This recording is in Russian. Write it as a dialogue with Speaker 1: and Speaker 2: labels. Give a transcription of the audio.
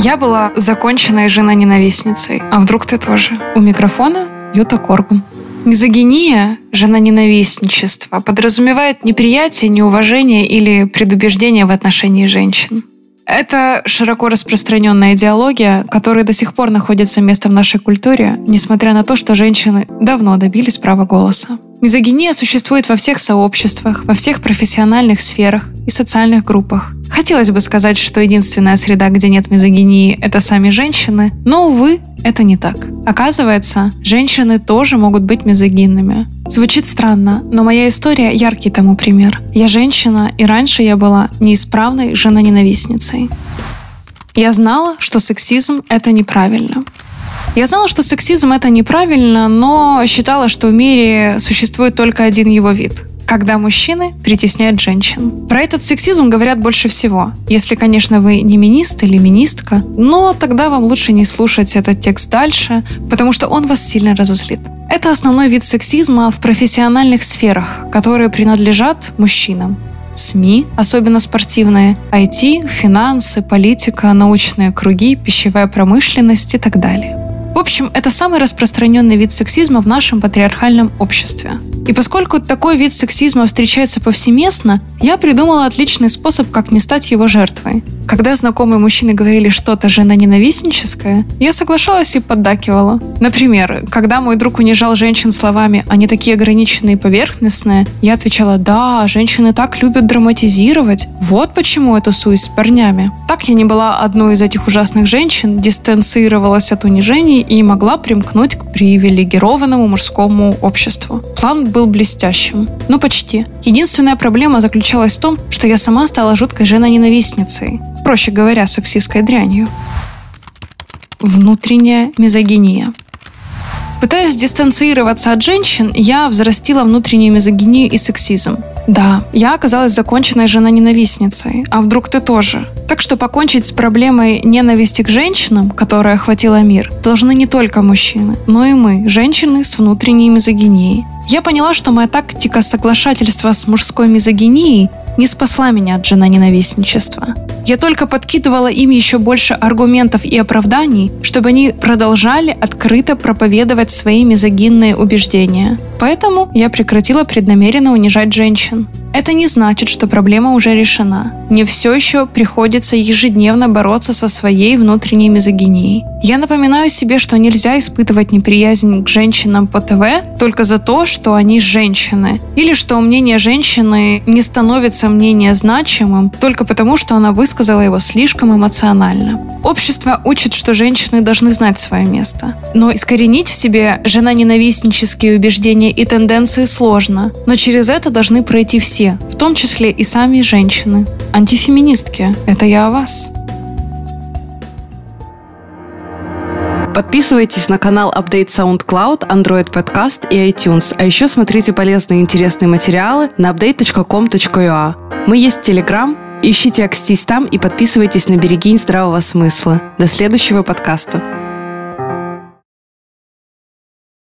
Speaker 1: Я была законченной жена-ненавистницей. А вдруг ты тоже? У микрофона Юта Коргун. Мизогиния, жена-ненавистничество, подразумевает неприятие, неуважение или предубеждение в отношении женщин. Это широко распространенная идеология, которая до сих пор находится место в нашей культуре, несмотря на то, что женщины давно добились права голоса. Мизогиния существует во всех сообществах, во всех профессиональных сферах и социальных группах. Хотелось бы сказать, что единственная среда, где нет мизогинии, это сами женщины, но, увы, это не так. Оказывается, женщины тоже могут быть мизогинными. Звучит странно, но моя история яркий тому пример. Я женщина, и раньше я была неисправной женоненавистницей. Я знала, что сексизм – это неправильно. Я знала, что сексизм это неправильно, но считала, что в мире существует только один его вид когда мужчины притесняют женщин. Про этот сексизм говорят больше всего. Если, конечно, вы не министр или министка, но тогда вам лучше не слушать этот текст дальше, потому что он вас сильно разозлит. Это основной вид сексизма в профессиональных сферах, которые принадлежат мужчинам. СМИ, особенно спортивные, IT, финансы, политика, научные круги, пищевая промышленность и так далее. В общем, это самый распространенный вид сексизма в нашем патриархальном обществе. И поскольку такой вид сексизма встречается повсеместно, я придумала отличный способ, как не стать его жертвой. Когда знакомые мужчины говорили что-то жена-ненавистническое, я соглашалась и поддакивала. Например, когда мой друг унижал женщин словами «они такие ограниченные и поверхностные», я отвечала «да, женщины так любят драматизировать, вот почему я тусуюсь с парнями». Так я не была одной из этих ужасных женщин, дистанцировалась от унижений и могла примкнуть к привилегированному мужскому обществу. План был блестящим. Ну, почти. Единственная проблема заключалась в том, что я сама стала жуткой женой-ненавистницей проще говоря, сексистской дрянью. Внутренняя мизогиния. Пытаясь дистанцироваться от женщин, я взрастила внутреннюю мизогинию и сексизм. Да, я оказалась законченной жена-ненавистницей, а вдруг ты тоже? Так что покончить с проблемой ненависти к женщинам, которая охватила мир, должны не только мужчины, но и мы, женщины с внутренней мизогинией. Я поняла, что моя тактика соглашательства с мужской мизогинией не спасла меня от жена-ненавистничества. Я только подкидывала им еще больше аргументов и оправданий, чтобы они продолжали открыто проповедовать свои мизогинные убеждения. Поэтому я прекратила преднамеренно унижать женщин. Это не значит, что проблема уже решена. Мне все еще приходится ежедневно бороться со своей внутренней мизогинией. Я напоминаю себе, что нельзя испытывать неприязнь к женщинам по ТВ только за то, что они женщины. Или что мнение женщины не становится мнение значимым только потому, что она высказала его слишком эмоционально. Общество учит, что женщины должны знать свое место. Но искоренить в себе жена-ненавистнические убеждения и тенденции сложно. Но через это должны пройти все все, в том числе и сами женщины. Антифеминистки, это я о вас.
Speaker 2: Подписывайтесь на канал Update SoundCloud, Android Podcast и iTunes. А еще смотрите полезные и интересные материалы на update.com.ua. Мы есть в Telegram. Ищите Акстись там и подписывайтесь на Берегинь здравого смысла. До следующего подкаста.